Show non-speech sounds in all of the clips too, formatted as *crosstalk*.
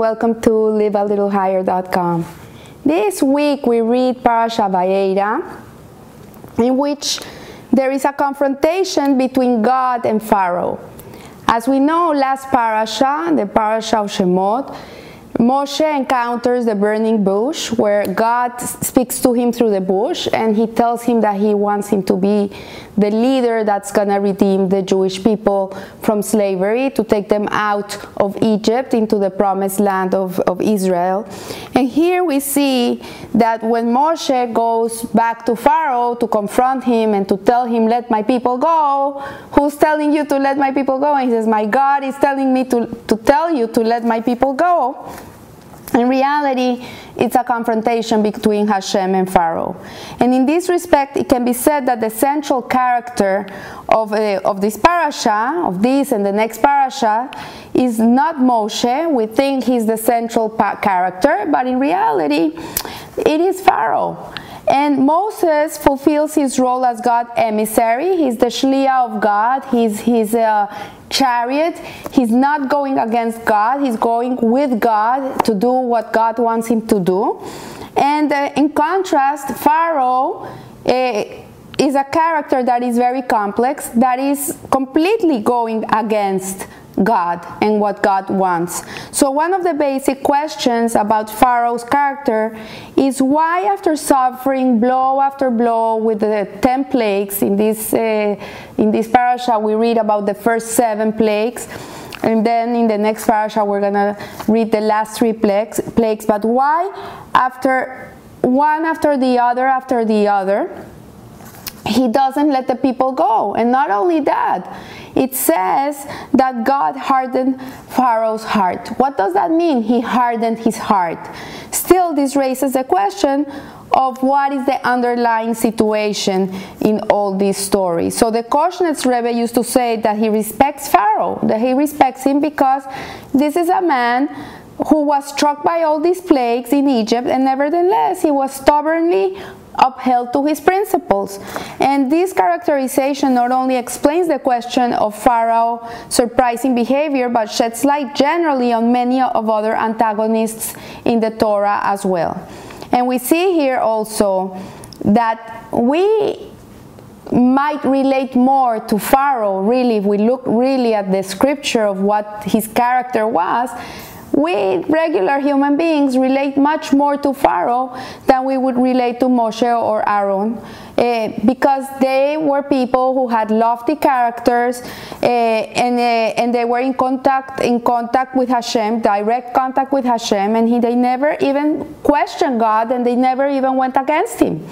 welcome to livealittlehigher.com. This week we read Parasha Vaera, in which there is a confrontation between God and Pharaoh. As we know, last parasha, the parasha of Shemot, Moshe encounters the burning bush where God speaks to him through the bush and he tells him that he wants him to be the leader that's going to redeem the Jewish people from slavery, to take them out of Egypt into the promised land of, of Israel. And here we see that when Moshe goes back to Pharaoh to confront him and to tell him, Let my people go, who's telling you to let my people go? And he says, My God is telling me to, to tell you to let my people go. In reality, it's a confrontation between Hashem and Pharaoh. And in this respect, it can be said that the central character of, uh, of this parasha, of this and the next parasha, is not Moshe. We think he's the central pa- character, but in reality, it is Pharaoh. And Moses fulfills his role as God's emissary. He's the shliach of God. He's his uh, chariot. He's not going against God. He's going with God to do what God wants him to do. And uh, in contrast, Pharaoh. Uh, is a character that is very complex, that is completely going against God and what God wants. So, one of the basic questions about Pharaoh's character is why, after suffering blow after blow with the 10 plagues, in this, uh, in this parasha, we read about the first seven plagues. And then in the next parasha, we're to read the last three plagues, plagues. But why, after one after the other, after the other, he doesn't let the people go. And not only that, it says that God hardened Pharaoh's heart. What does that mean? He hardened his heart. Still, this raises the question of what is the underlying situation in all these stories. So the Koshnetz Rebbe used to say that he respects Pharaoh, that he respects him because this is a man who was struck by all these plagues in Egypt, and nevertheless he was stubbornly upheld to his principles. And this characterization not only explains the question of Pharaoh's surprising behavior, but sheds light generally on many of other antagonists in the Torah as well. And we see here also that we might relate more to Pharaoh, really, if we look really at the scripture of what his character was, we regular human beings relate much more to Pharaoh than we would relate to Moshe or Aaron uh, because they were people who had lofty characters uh, and, uh, and they were in contact in contact with Hashem, direct contact with Hashem, and he, they never even questioned God and they never even went against him.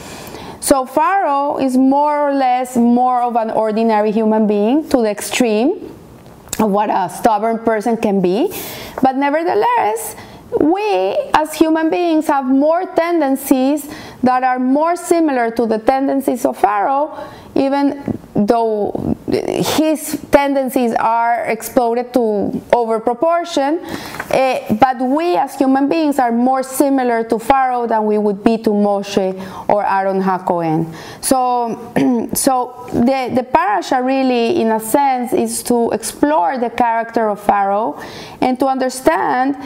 So Pharaoh is more or less more of an ordinary human being to the extreme what a stubborn person can be. But nevertheless, we as human beings have more tendencies that are more similar to the tendencies of Pharaoh, even though his tendencies are exploded to over proportion. Uh, but we as human beings are more similar to Pharaoh than we would be to Moshe or Aaron HaKohen. So, *clears throat* so the, the parasha really, in a sense, is to explore the character of Pharaoh and to understand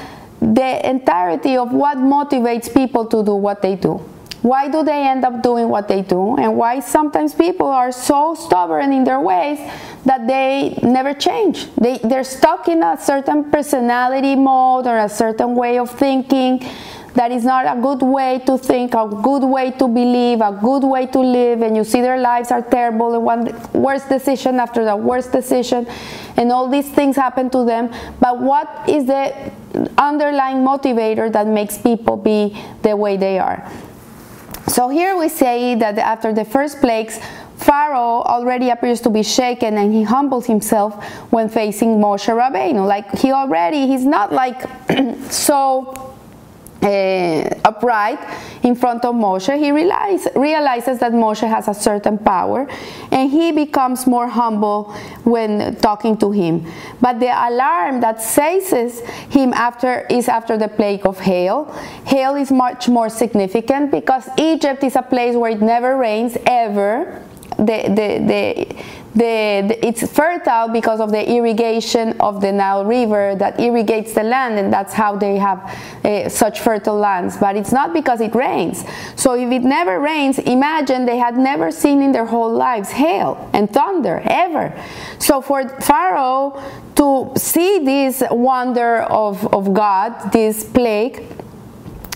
the entirety of what motivates people to do what they do. Why do they end up doing what they do? And why sometimes people are so stubborn in their ways that they never change? They, they're stuck in a certain personality mode or a certain way of thinking that is not a good way to think, a good way to believe, a good way to live, and you see their lives are terrible and one worst decision after the worst decision, and all these things happen to them. But what is the underlying motivator that makes people be the way they are? So here we say that after the first plagues, Pharaoh already appears to be shaken and he humbles himself when facing Moshe Rabbeinu. Like he already, he's not like *clears throat* so uh, upright in front of Moshe, he realize, realizes that Moshe has a certain power and he becomes more humble when talking to him. But the alarm that seizes him after is after the plague of hail. Hail is much more significant because Egypt is a place where it never rains ever. The, the, the, the, the, it's fertile because of the irrigation of the Nile River that irrigates the land, and that's how they have uh, such fertile lands. But it's not because it rains. So if it never rains, imagine they had never seen in their whole lives hail and thunder ever. So for Pharaoh to see this wonder of, of God, this plague,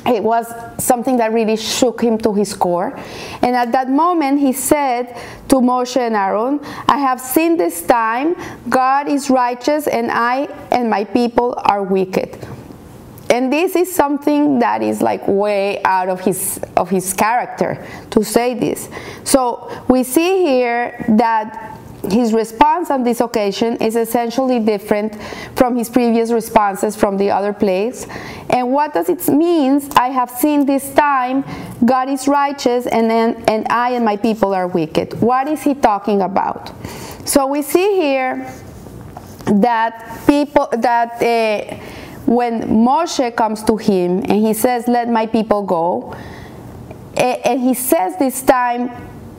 it was something that really shook him to his core. And at that moment, he said to Moshe and Aaron, I have seen this time, God is righteous, and I and my people are wicked. And this is something that is like way out of his of his character to say this. So we see here that his response on this occasion is essentially different from his previous responses from the other plagues. And what does it mean? I have seen this time God is righteous and, then, and I and my people are wicked. What is he talking about? So we see here that people that uh, when Moshe comes to him and he says, "Let my people go," and he says this time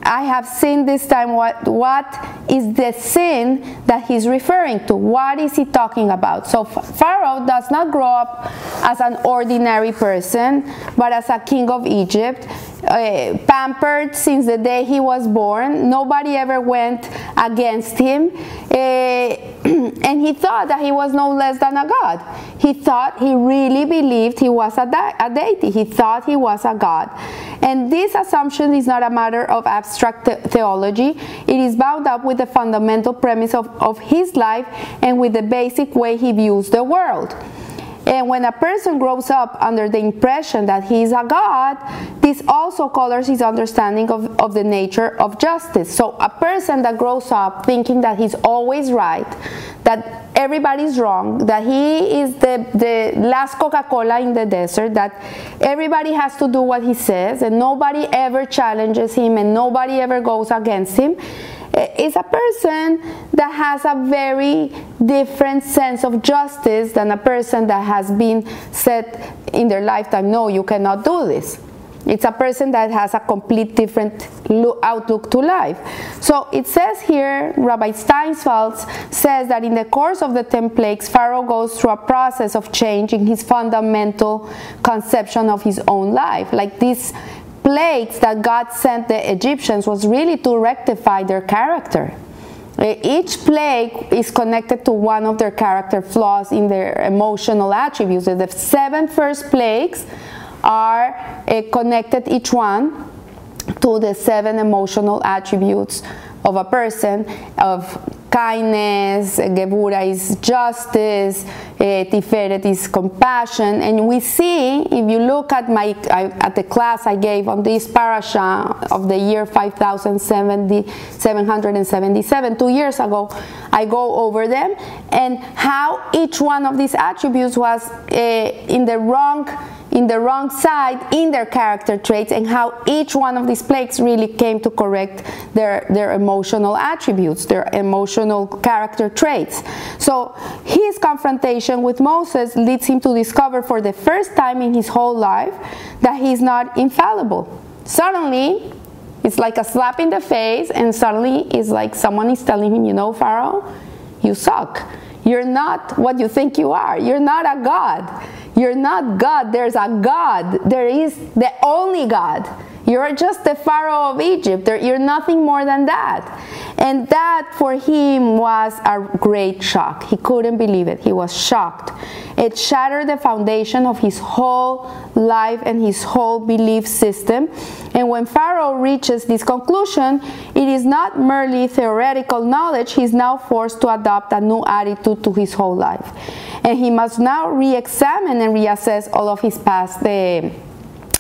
I have seen this time what, what is the sin that he's referring to. What is he talking about? So Pharaoh does not grow up as an ordinary person, but as a king of Egypt, uh, pampered since the day he was born. Nobody ever went against him. Uh, *clears throat* and he thought that he was no less than a god. He thought, he really believed he was a, de- a deity. He thought he was a god. And this assumption is not a matter of abstract the- theology, it is bound up with the fundamental premise of, of his life and with the basic way he views the world. And when a person grows up under the impression that he is a God, this also colors his understanding of, of the nature of justice. So, a person that grows up thinking that he's always right, that everybody's wrong, that he is the, the last Coca Cola in the desert, that everybody has to do what he says, and nobody ever challenges him, and nobody ever goes against him is a person that has a very different sense of justice than a person that has been said in their lifetime, no, you cannot do this. It's a person that has a complete different outlook to life. So it says here, Rabbi Steinsaltz says that in the course of the 10 plagues, Pharaoh goes through a process of changing his fundamental conception of his own life. Like this plagues that God sent the Egyptians was really to rectify their character. Each plague is connected to one of their character flaws in their emotional attributes. The seven first plagues are connected, each one, to the seven emotional attributes of a person of kindness, Gebura is justice, uh, Tiferet is compassion, and we see if you look at my at the class I gave on this parasha of the year 5777 two years ago, I go over them and how each one of these attributes was uh, in the wrong in the wrong side in their character traits and how each one of these plagues really came to correct their, their emotional attributes, their emotional character traits. So his confrontation with Moses leads him to discover for the first time in his whole life that he's not infallible. Suddenly, it's like a slap in the face, and suddenly it's like someone is telling him, you know, Pharaoh, you suck. You're not what you think you are. You're not a God. You're not God. There's a God. There is the only God. You're just the Pharaoh of Egypt. You're nothing more than that. And that for him was a great shock. He couldn't believe it. He was shocked. It shattered the foundation of his whole life and his whole belief system. And when Pharaoh reaches this conclusion, it is not merely theoretical knowledge, he's now forced to adopt a new attitude to his whole life. And he must now re examine and reassess all of his past. Uh,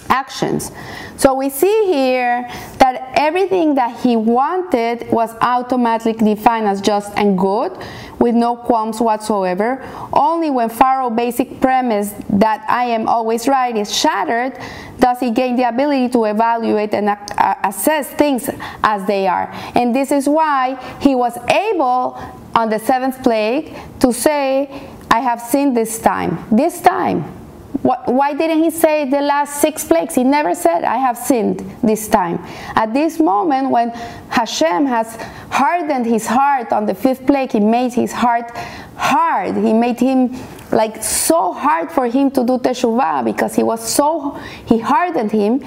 actions. So we see here that everything that he wanted was automatically defined as just and good with no qualms whatsoever. Only when Pharaoh's basic premise that I am always right is shattered does he gain the ability to evaluate and assess things as they are. And this is why he was able on the seventh plague to say, I have seen this time. This time why didn't he say the last six plagues? He never said, I have sinned this time. At this moment, when Hashem has hardened his heart on the fifth plague, he made his heart hard. He made him like so hard for him to do teshuvah because he was so, he hardened him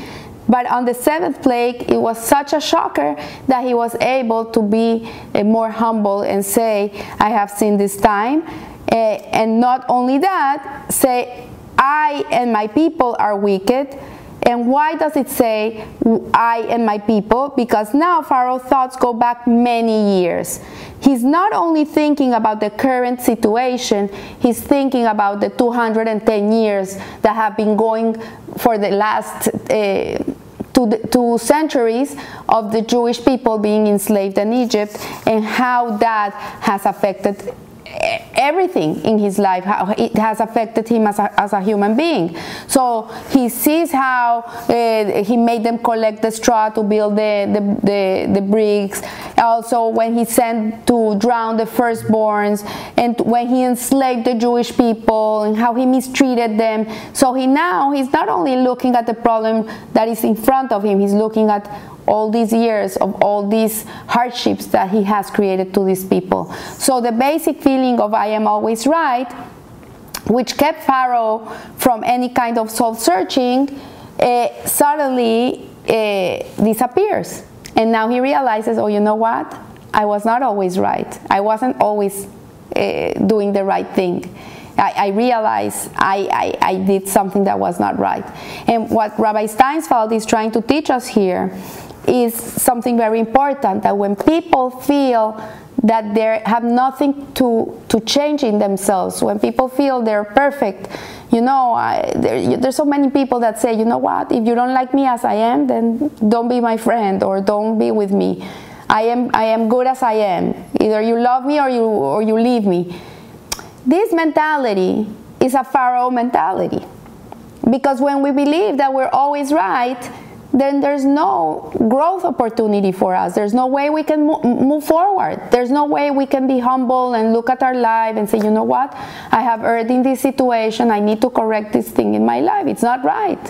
but on the seventh plague, it was such a shocker that he was able to be uh, more humble and say, I have sinned this time. Uh, and not only that, say, I and my people are wicked. And why does it say I and my people? Because now Pharaoh's thoughts go back many years. He's not only thinking about the current situation, he's thinking about the 210 years that have been going for the last uh, two, two centuries of the Jewish people being enslaved in Egypt and how that has affected everything in his life, how it has affected him as a, as a human being. So he sees how uh, he made them collect the straw to build the, the, the, the, bricks. Also, when he sent to drown the firstborns, and when he enslaved the Jewish people, and how he mistreated them. So he now, he's not only looking at the problem that is in front of him, he's looking at all these years of all these hardships that he has created to these people. So the basic feeling of I am always right, which kept Pharaoh from any kind of soul searching, uh, suddenly uh, disappears. And now he realizes, oh, you know what? I was not always right. I wasn't always uh, doing the right thing. I, I realized I, I, I, did something that was not right. And what Rabbi Steinsaltz is trying to teach us here is something very important that when people feel that they have nothing to, to change in themselves, when people feel they're perfect, you know, I, there, there's so many people that say, you know what, if you don't like me as I am, then don't be my friend or don't be with me. I am, I am good as I am. Either you love me or you, or you leave me. This mentality is a Pharaoh mentality. Because when we believe that we're always right, then there's no growth opportunity for us. There's no way we can move forward. There's no way we can be humble and look at our life and say, you know what? I have erred in this situation. I need to correct this thing in my life. It's not right.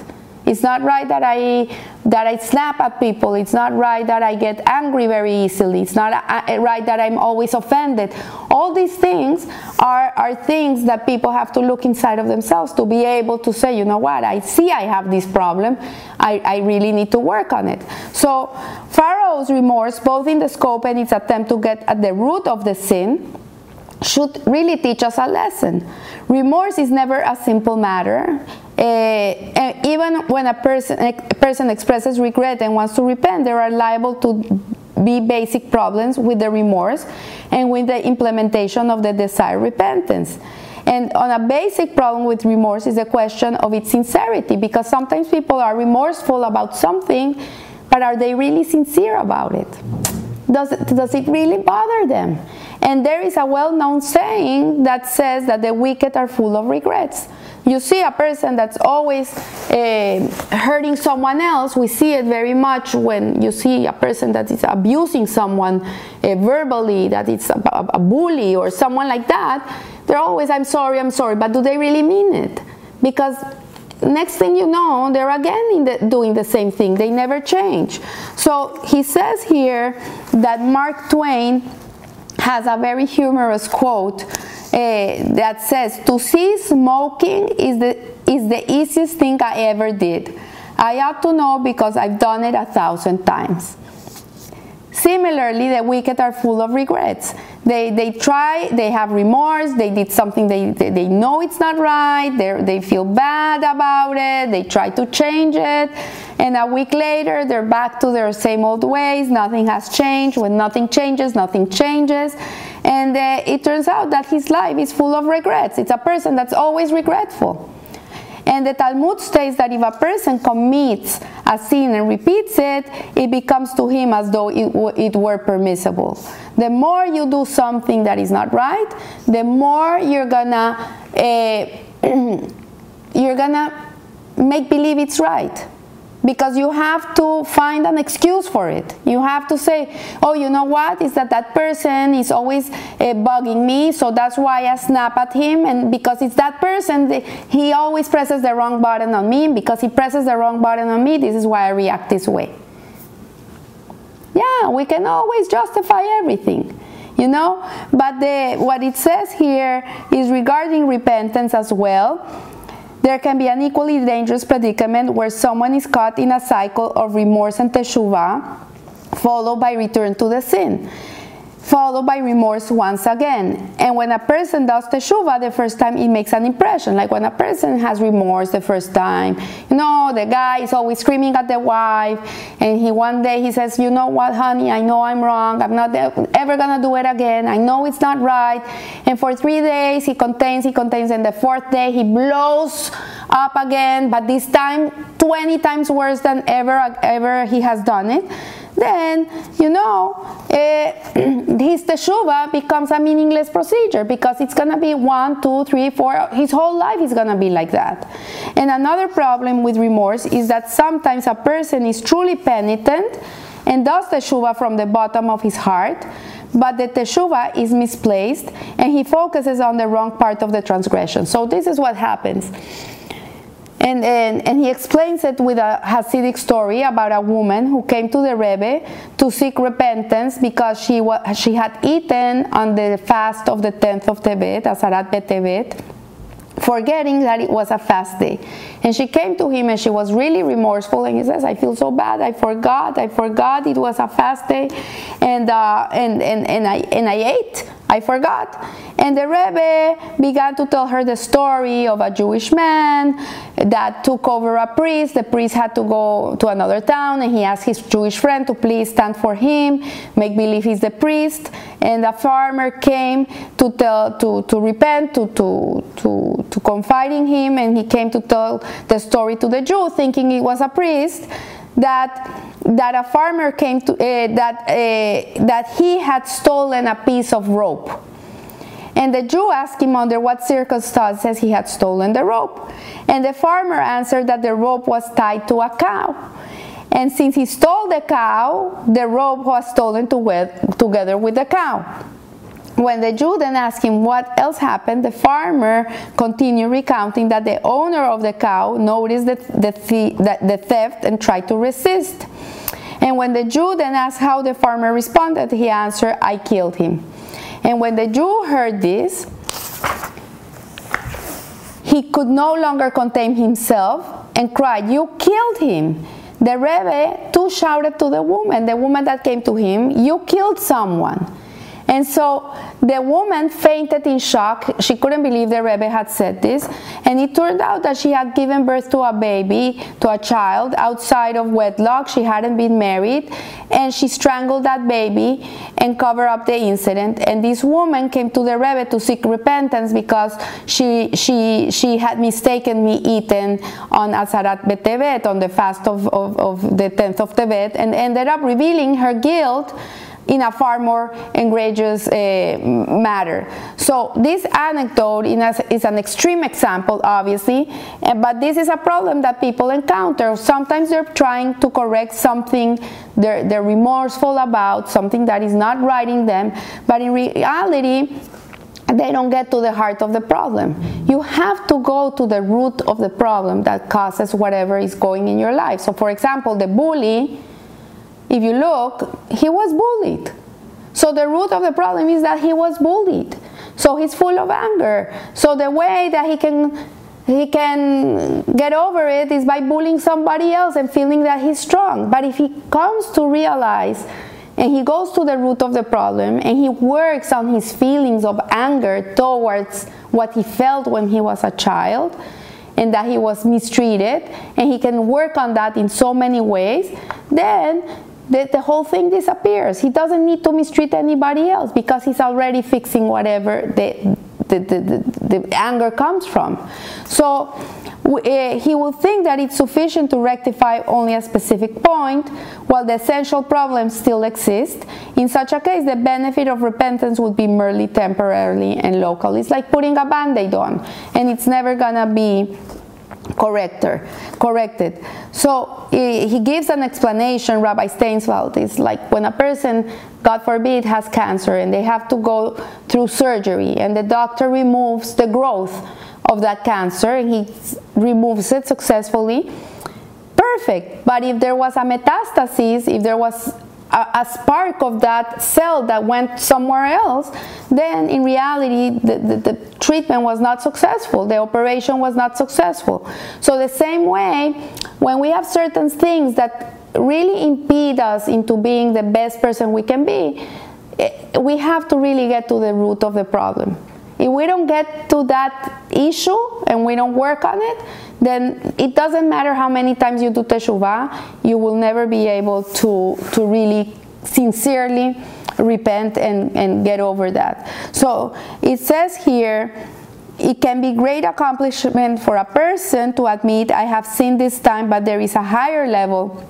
It's not right that I that I snap at people. It's not right that I get angry very easily. It's not uh, right that I'm always offended. All these things are are things that people have to look inside of themselves to be able to say, you know what, I see I have this problem. I, I really need to work on it. So Pharaoh's remorse, both in the scope and its attempt to get at the root of the sin, should really teach us a lesson. Remorse is never a simple matter. Uh, even when a person, a person expresses regret and wants to repent, there are liable to be basic problems with the remorse and with the implementation of the desired repentance. And on a basic problem with remorse is a question of its sincerity because sometimes people are remorseful about something, but are they really sincere about it? Does it, does it really bother them? And there is a well known saying that says that the wicked are full of regrets. You see a person that's always uh, hurting someone else, we see it very much when you see a person that is abusing someone uh, verbally, that it's a, a bully or someone like that. They're always, I'm sorry, I'm sorry, but do they really mean it? Because next thing you know, they're again the, doing the same thing. They never change. So he says here that Mark Twain has a very humorous quote uh, that says, "To see smoking is the is the easiest thing I ever did. I ought to know because I've done it a thousand times." Similarly, the wicked are full of regrets. They, they try, they have remorse, they did something they, they, they know it's not right, they feel bad about it, they try to change it, and a week later they're back to their same old ways, nothing has changed. When nothing changes, nothing changes. And uh, it turns out that his life is full of regrets. It's a person that's always regretful. And the Talmud states that if a person commits a sin and repeats it, it becomes to him as though it, it were permissible. The more you do something that is not right, the more you're gonna uh, *clears throat* you're gonna make believe it's right. Because you have to find an excuse for it. You have to say, oh, you know what? Is that that person is always uh, bugging me, so that's why I snap at him. And because it's that person, he always presses the wrong button on me. Because he presses the wrong button on me, this is why I react this way. Yeah, we can always justify everything you know but the, what it says here is regarding repentance as well there can be an equally dangerous predicament where someone is caught in a cycle of remorse and teshuvah, followed by return to the sin followed by remorse once again. And when a person does teshuva the first time, it makes an impression. Like when a person has remorse the first time, you know, the guy is always screaming at the wife, and he one day he says, "You know what, honey? I know I'm wrong. I'm not ever gonna do it again. I know it's not right." And for three days he contains, he contains, and the fourth day he blows up again, but this time 20 times worse than ever ever he has done it then you know uh, *clears throat* his teshuva becomes a meaningless procedure because it's gonna be one, two, three, four. His whole life is gonna be like that. And another problem with remorse is that sometimes a person is truly penitent and does teshuva from the bottom of his heart, but the teshuva is misplaced and he focuses on the wrong part of the transgression. So this is what happens. And, and, and, he explains it with a Hasidic story about a woman who came to the Rebbe to seek repentance because she, wa- she had eaten on the fast of the 10th of Tevet, Asarat Betevet, forgetting that it was a fast day. And she came to him and she was really remorseful. And he says, I feel so bad. I forgot. I forgot it was a fast day. And, uh, and, and, and, I, and I ate. I forgot. And the Rebbe began to tell her the story of a Jewish man that took over a priest. The priest had to go to another town and he asked his Jewish friend to please stand for him, make believe he's the priest. And a farmer came to tell to, to repent, to, to, to, to confide in him, and he came to tell the story to the Jew, thinking he was a priest that that a farmer came to uh, that uh, that he had stolen a piece of rope. And the Jew asked him under what circumstances he had stolen the rope. And the farmer answered that the rope was tied to a cow. And since he stole the cow, the rope was stolen together with the cow. When the Jew then asked him what else happened, the farmer continued recounting that the owner of the cow noticed the, the, the, the theft and tried to resist. And when the Jew then asked how the farmer responded, he answered, I killed him. And when the Jew heard this, he could no longer contain himself and cried, You killed him. The Rebbe too shouted to the woman, the woman that came to him, You killed someone. And so the woman fainted in shock. She couldn't believe the Rebbe had said this. And it turned out that she had given birth to a baby, to a child, outside of wedlock. She hadn't been married. And she strangled that baby and covered up the incident. And this woman came to the Rebbe to seek repentance because she, she, she had mistaken me eaten on Asarat Betevet, on the fast of, of, of the 10th of Tevet, and ended up revealing her guilt in a far more egregious uh, matter. So this anecdote is an extreme example, obviously, eh, but this is a problem that people encounter. Sometimes they're trying to correct something they're, they're remorseful about, something that is not right in them, but in reality, they don't get to the heart of the problem. You have to go to the root of the problem that causes whatever is going in your life. So, for example, the bully if you look, he was bullied. So the root of the problem is that he was bullied. So he's full of anger. So the way that he can he can get over it is by bullying somebody else and feeling that he's strong. But if he comes to realize and he goes to the root of the problem and he works on his feelings of anger towards what he felt when he was a child, and that he was mistreated, and he can work on that in so many ways, then the, the whole thing disappears. He doesn't need to mistreat anybody else because he's already fixing whatever the, the, the, the anger comes from. So uh, he will think that it's sufficient to rectify only a specific point, while the essential problem still exists. In such a case, the benefit of repentance would be merely temporarily and local. It's like putting a band aid on, and it's never gonna be corrector corrected. So he, gives an explanation rabbi steinsaltz it's like when a person god forbid has cancer and they have to go through surgery and the doctor removes the growth of that cancer and he removes it successfully perfect. But if there was a metastasis if there was a, a, spark of that cell that went somewhere else, then in reality the, the, the, treatment was not successful, the operation was not successful. So, the same way, when we have certain things that really impede us into being the best person we can be, eh, we have to really get to the root of the problem. If we don't get to that issue and we don't work on it, then it doesn't matter how many times you do teshuvah, you will never be able to, to really sincerely repent and, and get over that. So it says here, it can be great accomplishment for a person to admit I have sinned this time, but there is a higher level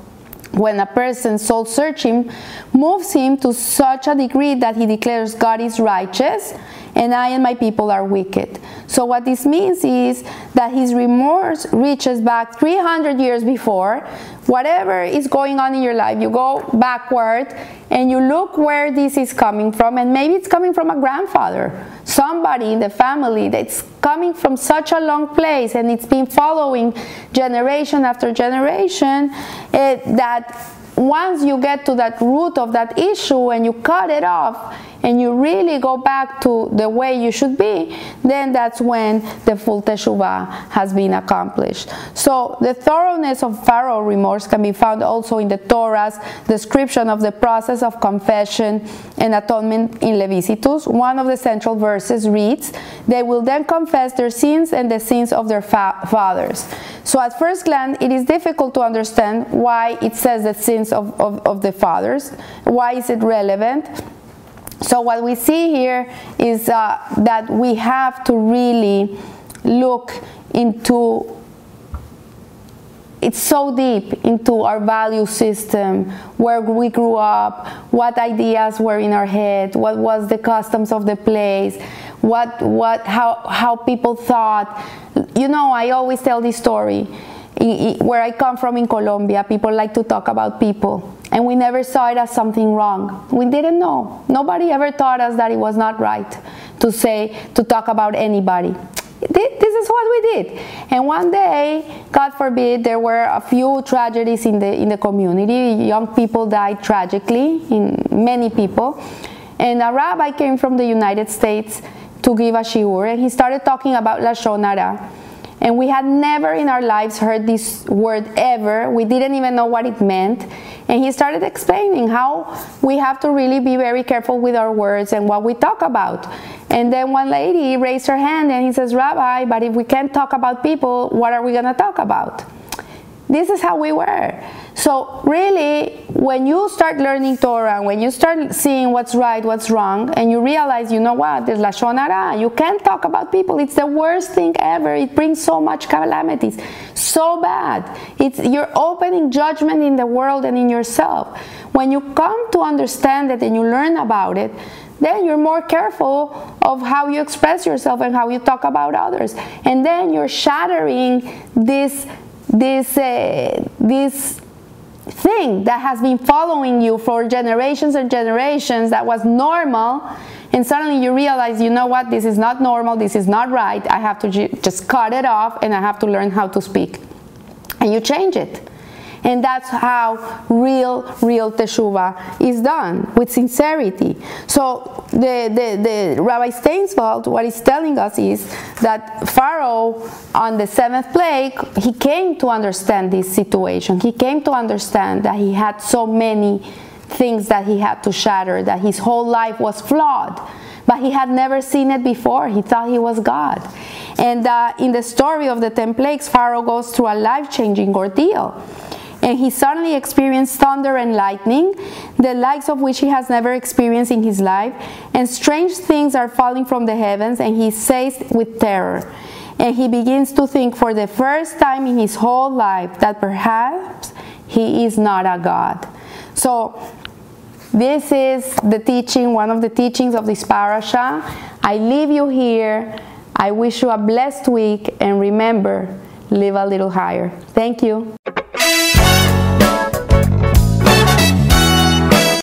when a person soul searching moves him to such a degree that he declares God is righteous and I and my people are wicked. So, what this means is that his remorse reaches back 300 years before. Whatever is going on in your life, you go backward and you look where this is coming from, and maybe it's coming from a grandfather, somebody in the family that's coming from such a long place, and it's been following generation after generation. Eh, that once you get to that root of that issue and you cut it off, and you really go back to the way you should be, then that's when the full teshuvah has been accomplished. So the thoroughness of Pharaoh remorse can be found also in the Torah's description of the process of confession and atonement in Leviticus. One of the central verses reads, They will then confess their sins and the sins of their fa- fathers. So at first glance, it is difficult to understand why it says the sins of, of, of the fathers. Why is it relevant? So what we see here is uh, that we have to really look into it's so deep into our value system, where we grew up, what ideas were in our head, what was the customs of the place, what what how how people thought. You know, I always tell this story. Where I come from in Colombia, people like to talk about people and we never saw it as something wrong. We didn't know. Nobody ever taught us that it was not right to say, to talk about anybody. This is what we did. And one day, God forbid, there were a few tragedies in the, in the community. Young people died tragically, in many people. And a rabbi came from the United States to give a shiur, and he started talking about Lashon Hara and we had never in our lives heard this word ever. We didn't even know what it meant. And he started explaining how we have to really be very careful with our words and what we talk about. And then one lady raised her hand and he says, Rabbi, but if we can't talk about people, what are we going to talk about? This is how we were. So, really, when you start learning Torah, when you start seeing what's right, what's wrong, and you realize, you know what, there's Lashon Hara, you can't talk about people. It's the worst thing ever. It brings so much calamities. So bad. It's, you're opening judgment in the world and in yourself. When you come to understand it and you learn about it, then you're more careful of how you express yourself and how you talk about others. And then you're shattering this this uh, this thing that has been following you for generations and generations that was normal and suddenly you realize you know what this is not normal this is not right i have to just cut it off and i have to learn how to speak. And you change it and that's how real, real teshuvah is done with sincerity. So the, the, the Rabbi Steinsaltz, what he's telling us is that Pharaoh on the seventh plague, he came to understand this situation. He came to understand that he had so many things that he had to shatter, that his whole life was flawed but he had never seen it before. He thought he was God. And uh, in the story of the ten plagues, Pharaoh goes through a life changing ordeal and he suddenly experienced thunder and lightning, the likes of which he has never experienced in his life, and strange things are falling from the heavens, and he is seized with terror. And he begins to think for the first time in his whole life that perhaps he is not a God. So, this is the teaching, one of the teachings of this parasha. I leave you here. I wish you a blessed week, and remember, live a little higher. Thank you.